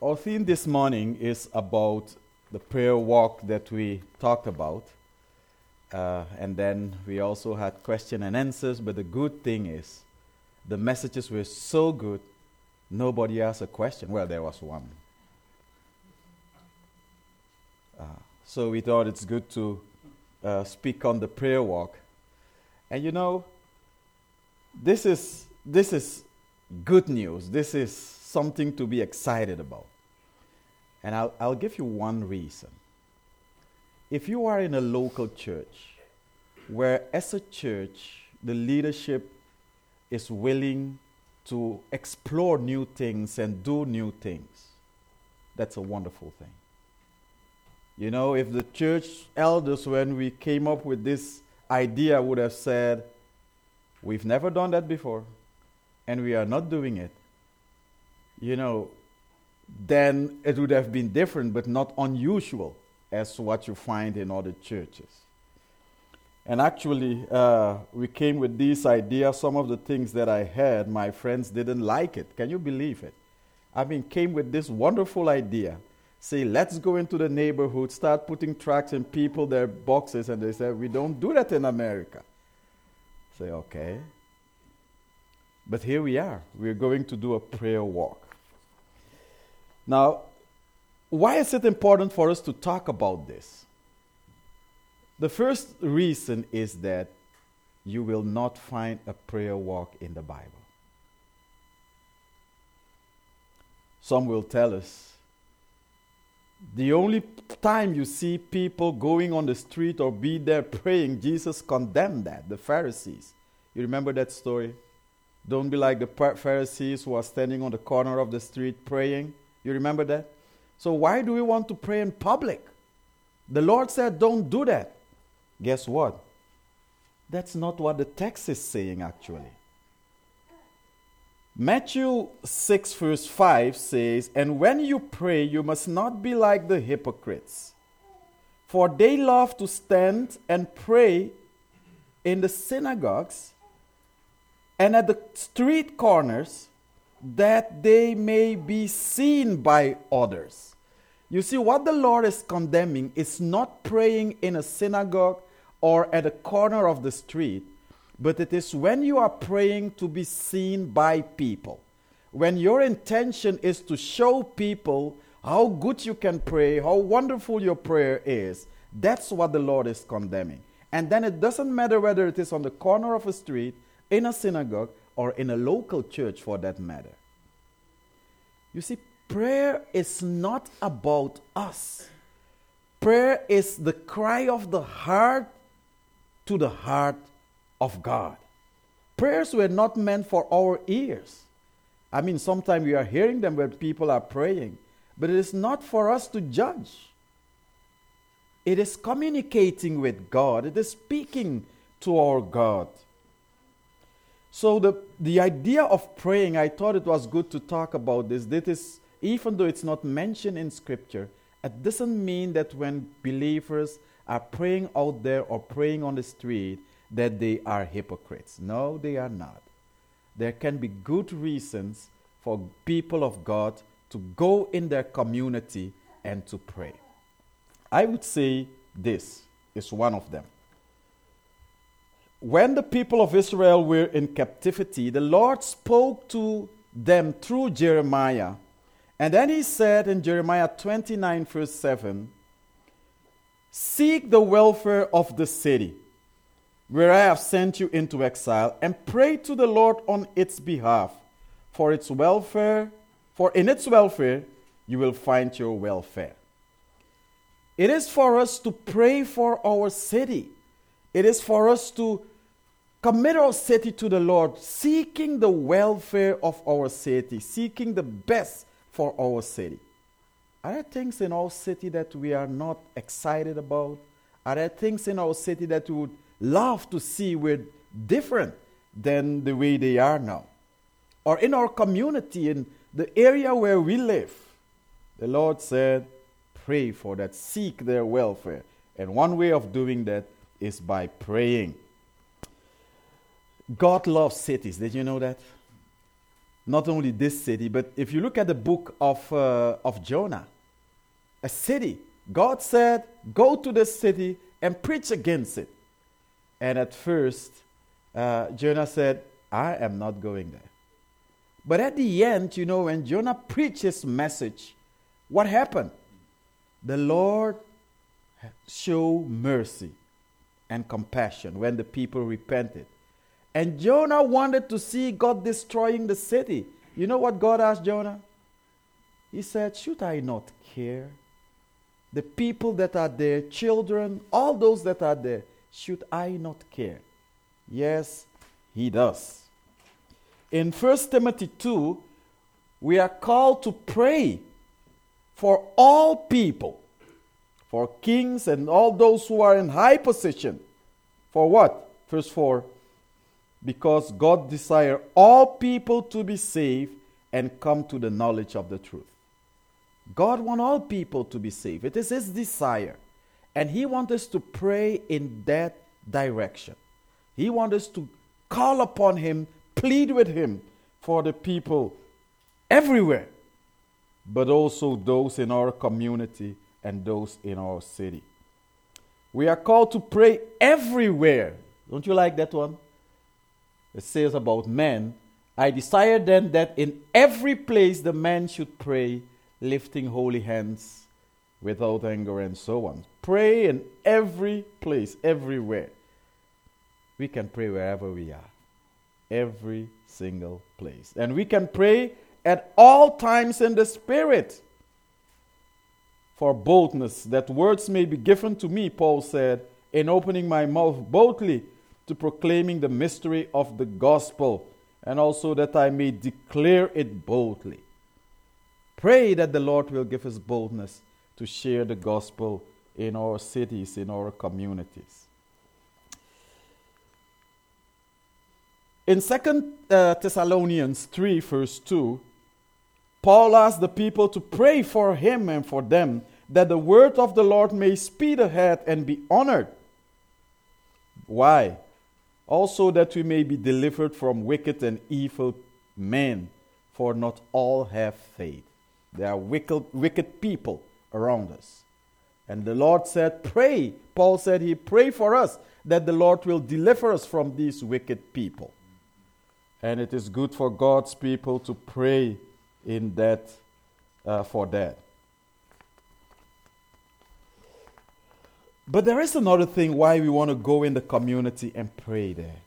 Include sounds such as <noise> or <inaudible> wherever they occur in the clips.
Our theme this morning is about the prayer walk that we talked about. Uh, and then we also had question and answers. But the good thing is, the messages were so good, nobody asked a question. Well, there was one. Uh, so we thought it's good to uh, speak on the prayer walk. And you know, this is, this is good news. This is something to be excited about. And I'll, I'll give you one reason. If you are in a local church where, as a church, the leadership is willing to explore new things and do new things, that's a wonderful thing. You know, if the church elders, when we came up with this idea, would have said, We've never done that before, and we are not doing it, you know, then it would have been different, but not unusual as what you find in other churches. And actually, uh, we came with this idea. Some of the things that I had, my friends didn't like it. Can you believe it? I mean, came with this wonderful idea. Say, let's go into the neighborhood, start putting tracts in people their boxes, and they said, we don't do that in America. Say, okay. But here we are. We're going to do a prayer walk. Now, why is it important for us to talk about this? The first reason is that you will not find a prayer walk in the Bible. Some will tell us the only time you see people going on the street or be there praying, Jesus condemned that, the Pharisees. You remember that story? Don't be like the Pharisees who are standing on the corner of the street praying. You remember that? So, why do we want to pray in public? The Lord said, don't do that. Guess what? That's not what the text is saying, actually. Matthew 6, verse 5 says, And when you pray, you must not be like the hypocrites, for they love to stand and pray in the synagogues and at the street corners that they may be seen by others. You see, what the Lord is condemning is not praying in a synagogue or at a corner of the street, but it is when you are praying to be seen by people. When your intention is to show people how good you can pray, how wonderful your prayer is, that's what the Lord is condemning. And then it doesn't matter whether it is on the corner of a street, in a synagogue, or in a local church for that matter. You see, prayer is not about us. Prayer is the cry of the heart to the heart of God. Prayers were not meant for our ears. I mean, sometimes we are hearing them when people are praying, but it is not for us to judge. It is communicating with God, it is speaking to our God. So the, the idea of praying, I thought it was good to talk about this. This is, even though it's not mentioned in Scripture, it doesn't mean that when believers are praying out there or praying on the street, that they are hypocrites. No, they are not. There can be good reasons for people of God to go in their community and to pray. I would say this is one of them when the people of Israel were in captivity, the Lord spoke to them through Jeremiah. And then he said in Jeremiah 29, verse 7 Seek the welfare of the city where I have sent you into exile, and pray to the Lord on its behalf, for its welfare, for in its welfare you will find your welfare. It is for us to pray for our city. It is for us to commit our city to the Lord, seeking the welfare of our city, seeking the best for our city. Are there things in our city that we are not excited about? Are there things in our city that we would love to see were different than the way they are now? Or in our community, in the area where we live, the Lord said, pray for that, seek their welfare. And one way of doing that is by praying. God loves cities. Did you know that? not only this city, but if you look at the book of, uh, of Jonah, a city, God said, Go to the city and preach against it. And at first, uh, Jonah said, I am not going there. But at the end, you know, when Jonah preached his message, what happened? The Lord showed mercy and compassion when the people repented. And Jonah wanted to see God destroying the city. You know what God asked Jonah? He said, Should I not care? The people that are there, children, all those that are there, should I not care? Yes, he does. In 1 Timothy 2, we are called to pray for all people, for kings and all those who are in high position. For what? Verse 4 Because God desire all people to be saved and come to the knowledge of the truth. God wants all people to be saved. It is His desire. And He wants us to pray in that direction. He wants us to call upon Him, plead with Him for the people everywhere, but also those in our community and those in our city. We are called to pray everywhere. Don't you like that one? It says about men. I desire then that in every place the man should pray, lifting holy hands without anger and so on. Pray in every place, everywhere. We can pray wherever we are, every single place. And we can pray at all times in the Spirit for boldness, that words may be given to me, Paul said, in opening my mouth boldly to proclaiming the mystery of the gospel, and also that I may declare it boldly. Pray that the Lord will give us boldness to share the gospel in our cities, in our communities. In 2 uh, Thessalonians 3, verse 2, Paul asked the people to pray for him and for them that the word of the Lord may speed ahead and be honored. Why? Also, that we may be delivered from wicked and evil men, for not all have faith. There are wicked, wicked people around us. And the Lord said, Pray. Paul said he pray for us that the Lord will deliver us from these wicked people. And it is good for God's people to pray in that uh, for that. But there is another thing why we want to go in the community and pray there.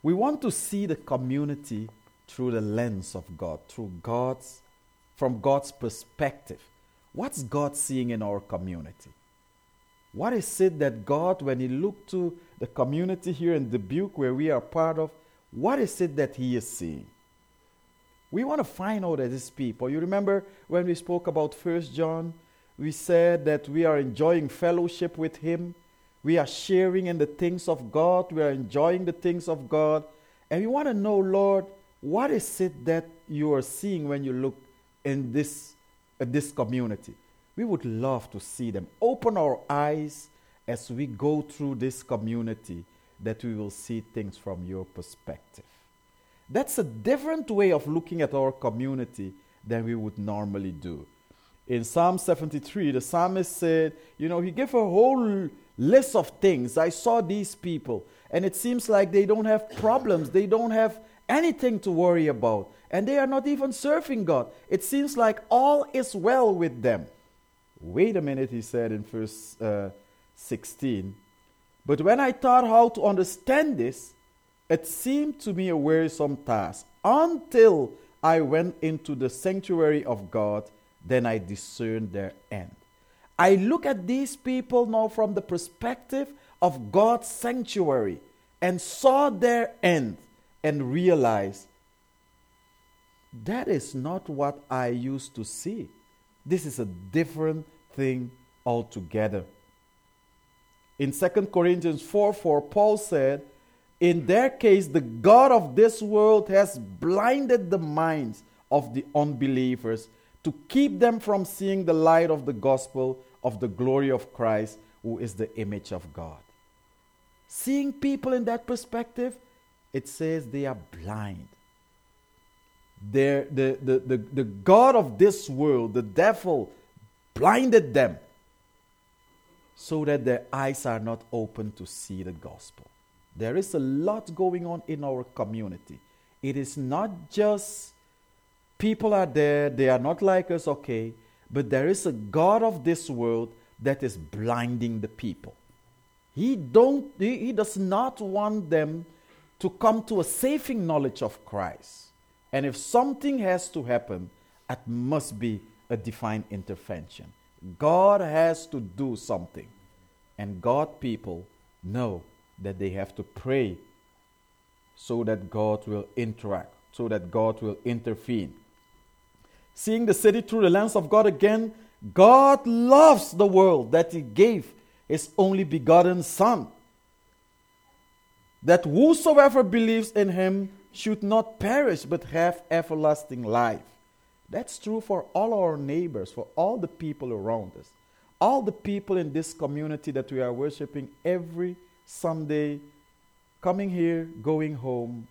We want to see the community through the lens of God, through God's from God's perspective. What's God seeing in our community? What is it that God, when He looked to the community here in Dubuque, where we are part of, what is it that He is seeing? We want to find out as His people. You remember when we spoke about First John? We said that we are enjoying fellowship with Him. We are sharing in the things of God. We are enjoying the things of God. And we want to know, Lord, what is it that you are seeing when you look in this, uh, this community? We would love to see them. Open our eyes as we go through this community that we will see things from your perspective. That's a different way of looking at our community than we would normally do. In Psalm 73, the psalmist said, You know, he gave a whole list of things. I saw these people, and it seems like they don't have problems, they don't have anything to worry about, and they are not even serving God. It seems like all is well with them. Wait a minute, he said in verse uh, 16. But when I thought how to understand this, it seemed to me a wearisome task until I went into the sanctuary of God, then I discern their end. I look at these people now from the perspective of God's sanctuary and saw their end and realized that is not what I used to see. This is a different thing altogether. In 2 Corinthians 4 4, Paul said, in their case, the God of this world has blinded the minds of the unbelievers to keep them from seeing the light of the gospel of the glory of Christ, who is the image of God. Seeing people in that perspective, it says they are blind. the, the, the, the God of this world, the devil, blinded them so that their eyes are not open to see the gospel. There is a lot going on in our community. It is not just people are there, they are not like us, okay, but there is a God of this world that is blinding the people. He, don't, he, he does not want them to come to a saving knowledge of Christ. And if something has to happen, it must be a divine intervention. God has to do something. And God people know that they have to pray so that God will interact, so that God will intervene. Seeing the city through the lens of God again, God loves the world that He gave His only begotten Son. That whosoever believes in Him should not perish but have everlasting life. That's true for all our neighbors, for all the people around us, all the people in this community that we are worshiping every Sunday, coming here, going home.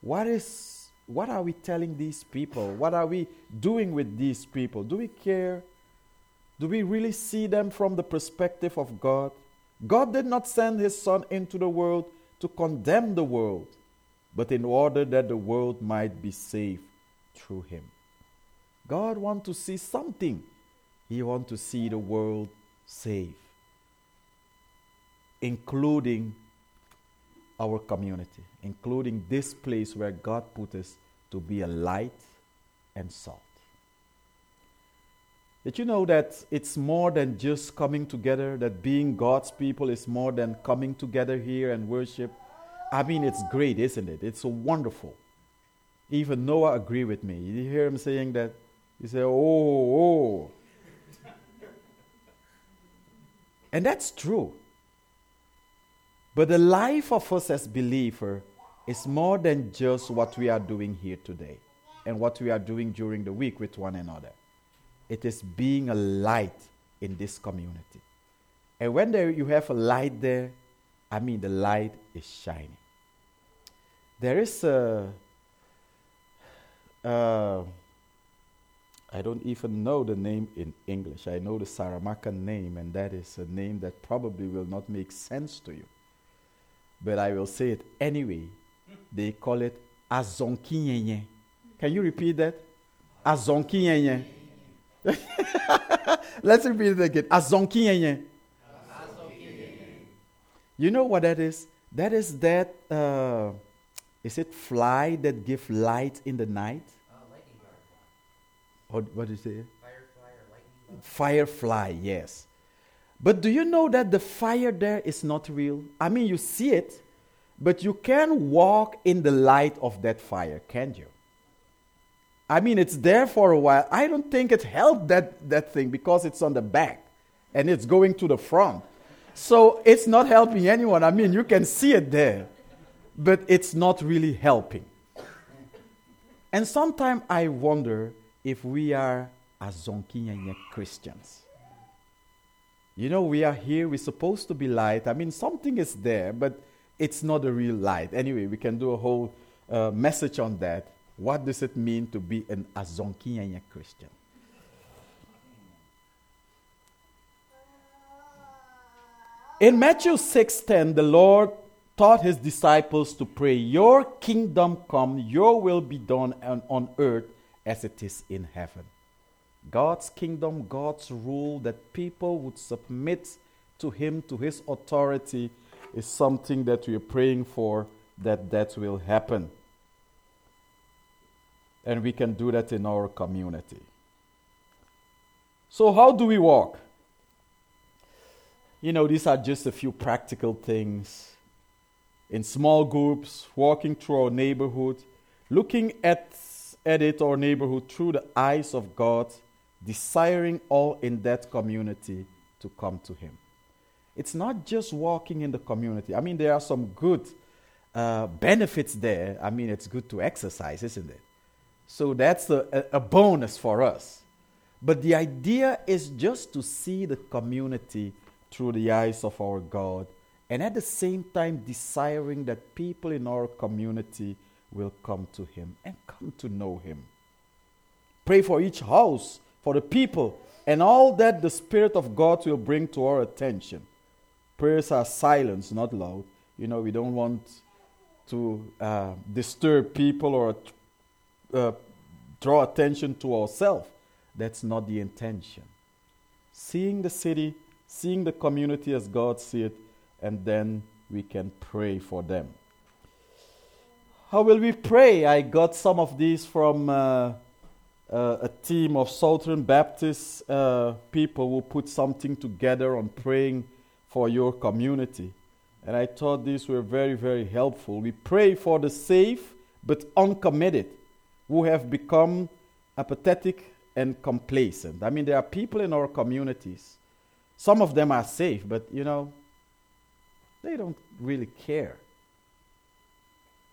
What is what are we telling these people? What are we doing with these people? Do we care? Do we really see them from the perspective of God? God did not send his son into the world to condemn the world, but in order that the world might be saved through him. God wants to see something. He wants to see the world saved, including our community, including this place where God put us to be a light and salt. Did you know that it's more than just coming together, that being God's people is more than coming together here and worship? I mean, it's great, isn't it? It's so wonderful. Even Noah agreed with me. You hear him saying that? He said, Oh, oh. and that's true. But the life of us as believer is more than just what we are doing here today and what we are doing during the week with one another. It is being a light in this community. And when there, you have a light there, I mean, the light is shining. There is a, uh, I don't even know the name in English. I know the Saramaccan name, and that is a name that probably will not make sense to you. But I will say it anyway. They call it Azonkinyenye. Can you repeat that? Azonkinyenye. <laughs> Let's repeat it again. Azonkinyenye. You know what that is? That is that. Uh, is it fly that give light in the night? Uh, what, what is it? Firefly or lightning. Firefly, yes. But do you know that the fire there is not real? I mean, you see it, but you can walk in the light of that fire, can't you? I mean, it's there for a while. I don't think it helped that, that thing because it's on the back and it's going to the front. So it's not helping anyone. I mean, you can see it there, but it's not really helping. And sometimes I wonder if we are Azonkinyanya Christians. You know, we are here, we're supposed to be light. I mean, something is there, but it's not a real light. Anyway, we can do a whole uh, message on that. What does it mean to be an Azonkinyanya Christian? In Matthew 6:10, the Lord taught his disciples to pray, "Your kingdom come, your will be done on, on earth as it is in heaven." God's kingdom, God's rule that people would submit to him, to his authority is something that we are praying for that that will happen. And we can do that in our community. So, how do we walk? You know, these are just a few practical things. In small groups, walking through our neighborhood, looking at, at it, our neighborhood, through the eyes of God, desiring all in that community to come to Him. It's not just walking in the community. I mean, there are some good uh, benefits there. I mean, it's good to exercise, isn't it? So that's a, a bonus for us. But the idea is just to see the community through the eyes of our God, and at the same time, desiring that people in our community will come to Him and come to know Him. Pray for each house, for the people, and all that the Spirit of God will bring to our attention. Prayers are silent, not loud. You know, we don't want to uh, disturb people or uh, draw attention to ourselves. That's not the intention. Seeing the city, seeing the community as God sees it, and then we can pray for them. How will we pray? I got some of these from uh, uh, a team of Southern Baptist uh, people who put something together on praying for your community. And I thought these were very, very helpful. We pray for the safe but uncommitted who have become apathetic and complacent. I mean, there are people in our communities. Some of them are safe, but you know, they don't really care.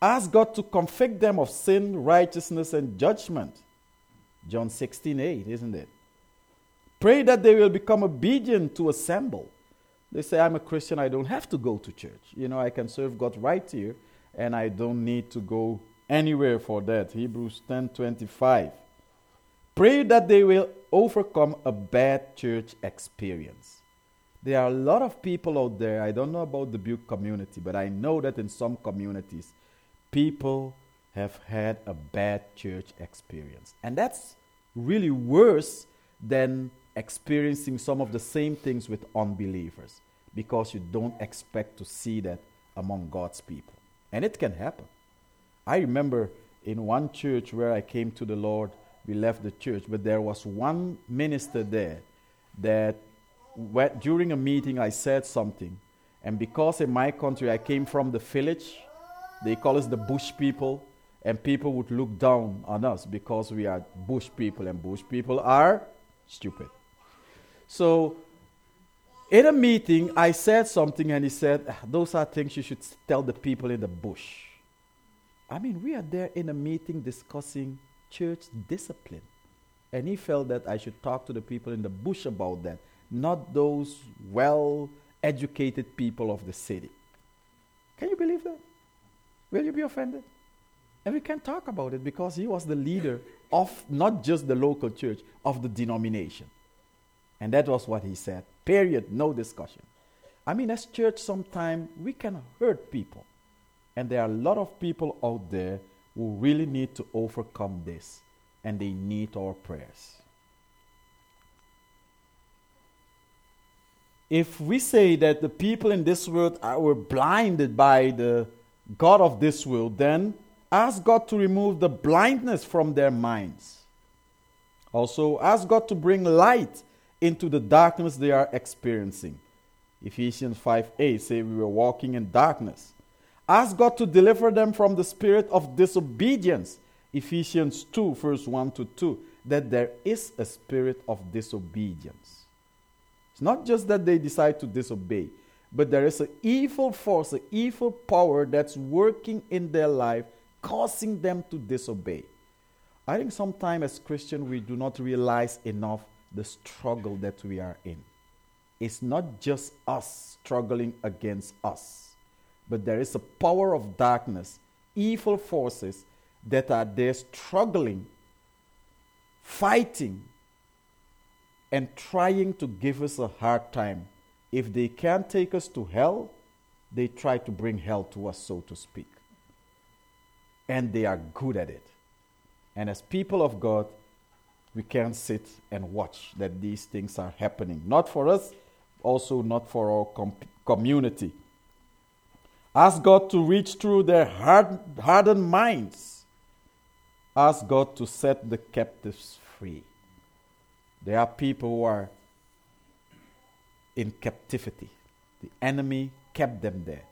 Ask God to convict them of sin, righteousness, and judgment. John 16 8, isn't it? Pray that they will become obedient to assemble. They say, I'm a Christian, I don't have to go to church. You know, I can serve God right here, and I don't need to go anywhere for that. Hebrews 10 25. Pray that they will overcome a bad church experience. There are a lot of people out there, I don't know about Dubuque community, but I know that in some communities, people have had a bad church experience. And that's really worse than experiencing some of the same things with unbelievers because you don't expect to see that among God's people. And it can happen. I remember in one church where I came to the Lord, we left the church, but there was one minister there that during a meeting I said something. And because in my country I came from the village, they call us the bush people, and people would look down on us because we are bush people, and bush people are stupid. So, in a meeting, I said something, and he said, ah, Those are things you should tell the people in the bush. I mean, we are there in a meeting discussing church discipline. And he felt that I should talk to the people in the bush about that, not those well educated people of the city. Can you believe that? Will you be offended? And we can talk about it because he was the leader of not just the local church, of the denomination. And that was what he said. Period. No discussion. I mean, as church, sometimes we can hurt people. And there are a lot of people out there who really need to overcome this. And they need our prayers. If we say that the people in this world are, were blinded by the God of this world, then ask God to remove the blindness from their minds. Also, ask God to bring light into the darkness they are experiencing. Ephesians 5 8 say we were walking in darkness. Ask God to deliver them from the spirit of disobedience. Ephesians 2, verse 1 to 2, that there is a spirit of disobedience. It's not just that they decide to disobey, but there is an evil force, an evil power that's working in their life, causing them to disobey. I think sometimes as Christians, we do not realize enough the struggle that we are in. It's not just us struggling against us, but there is a power of darkness, evil forces that are there struggling, fighting, and trying to give us a hard time if they can't take us to hell, they try to bring hell to us, so to speak. And they are good at it. And as people of God, we can't sit and watch that these things are happening. Not for us, also not for our com- community. Ask God to reach through their hard, hardened minds. Ask God to set the captives free. There are people who are in captivity. The enemy kept them there.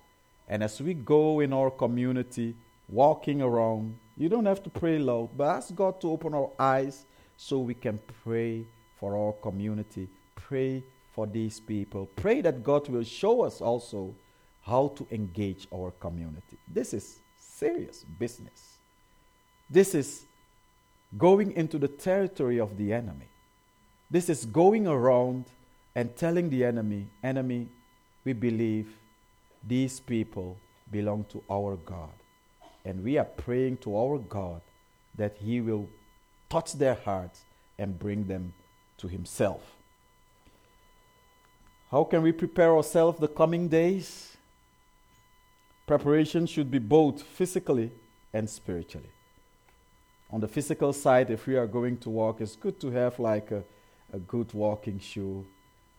And as we go in our community, walking around, you don't have to pray loud, but ask God to open our eyes so we can pray for our community, pray for these people, pray that God will show us also how to engage our community. This is serious business. This is going into the territory of the enemy. This is going around and telling the enemy, Enemy, we believe these people belong to our God. And we are praying to our God that He will touch their hearts and bring them to Himself. How can we prepare ourselves the coming days? Preparation should be both physically and spiritually. On the physical side, if we are going to walk, it's good to have like a, a good walking shoe.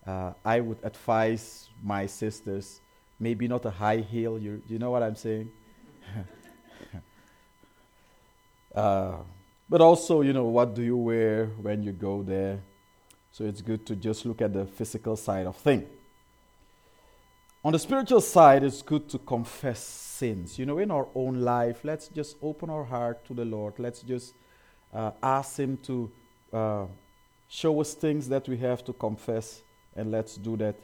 Uh, I would advise my sisters, maybe not a high heel. You, you know what I'm saying? <laughs> <laughs> uh, but also, you know, what do you wear when you go there? So it's good to just look at the physical side of things. On the spiritual side, it's good to confess sins. You know, in our own life, let's just open our heart to the Lord. Let's just uh, ask Him to uh, show us things that we have to confess, and let's do that.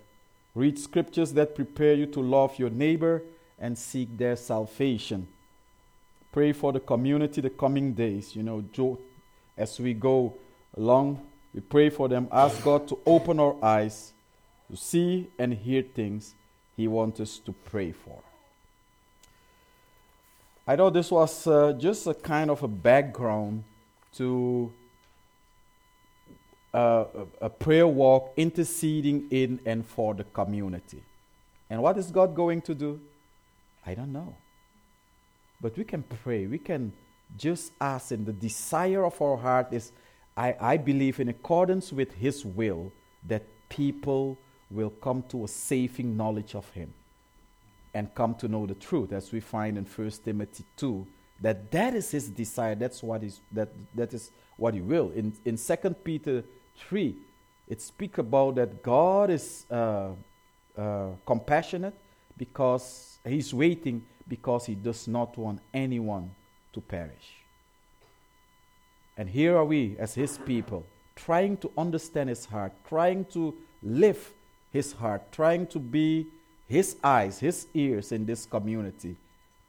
Read scriptures that prepare you to love your neighbor and seek their salvation. Pray for the community the coming days. You know, as we go along, we pray for them. Ask God to open our eyes to see and hear things he wants us to pray for. I thought this was uh, just a kind of a background to uh, a prayer walk interceding in and for the community. And what is God going to do? I don't know. But we can pray. We can just ask Him. The desire of our heart is, I, I believe, in accordance with His will, that people will come to a saving knowledge of him and come to know the truth as we find in 1 timothy 2 that that is his desire that's what is that that is what he will in in 2 peter 3 it speaks about that god is uh, uh, compassionate because he's waiting because he does not want anyone to perish. And here are we as his people trying to understand his heart trying to live his heart, trying to be his eyes, his ears in this community,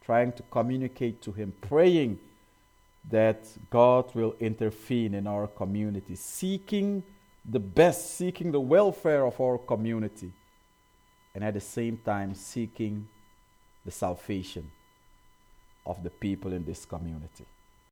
trying to communicate to him, praying that God will intervene in our community, seeking the best, seeking the welfare of our community, and at the same time seeking the salvation of the people in this community.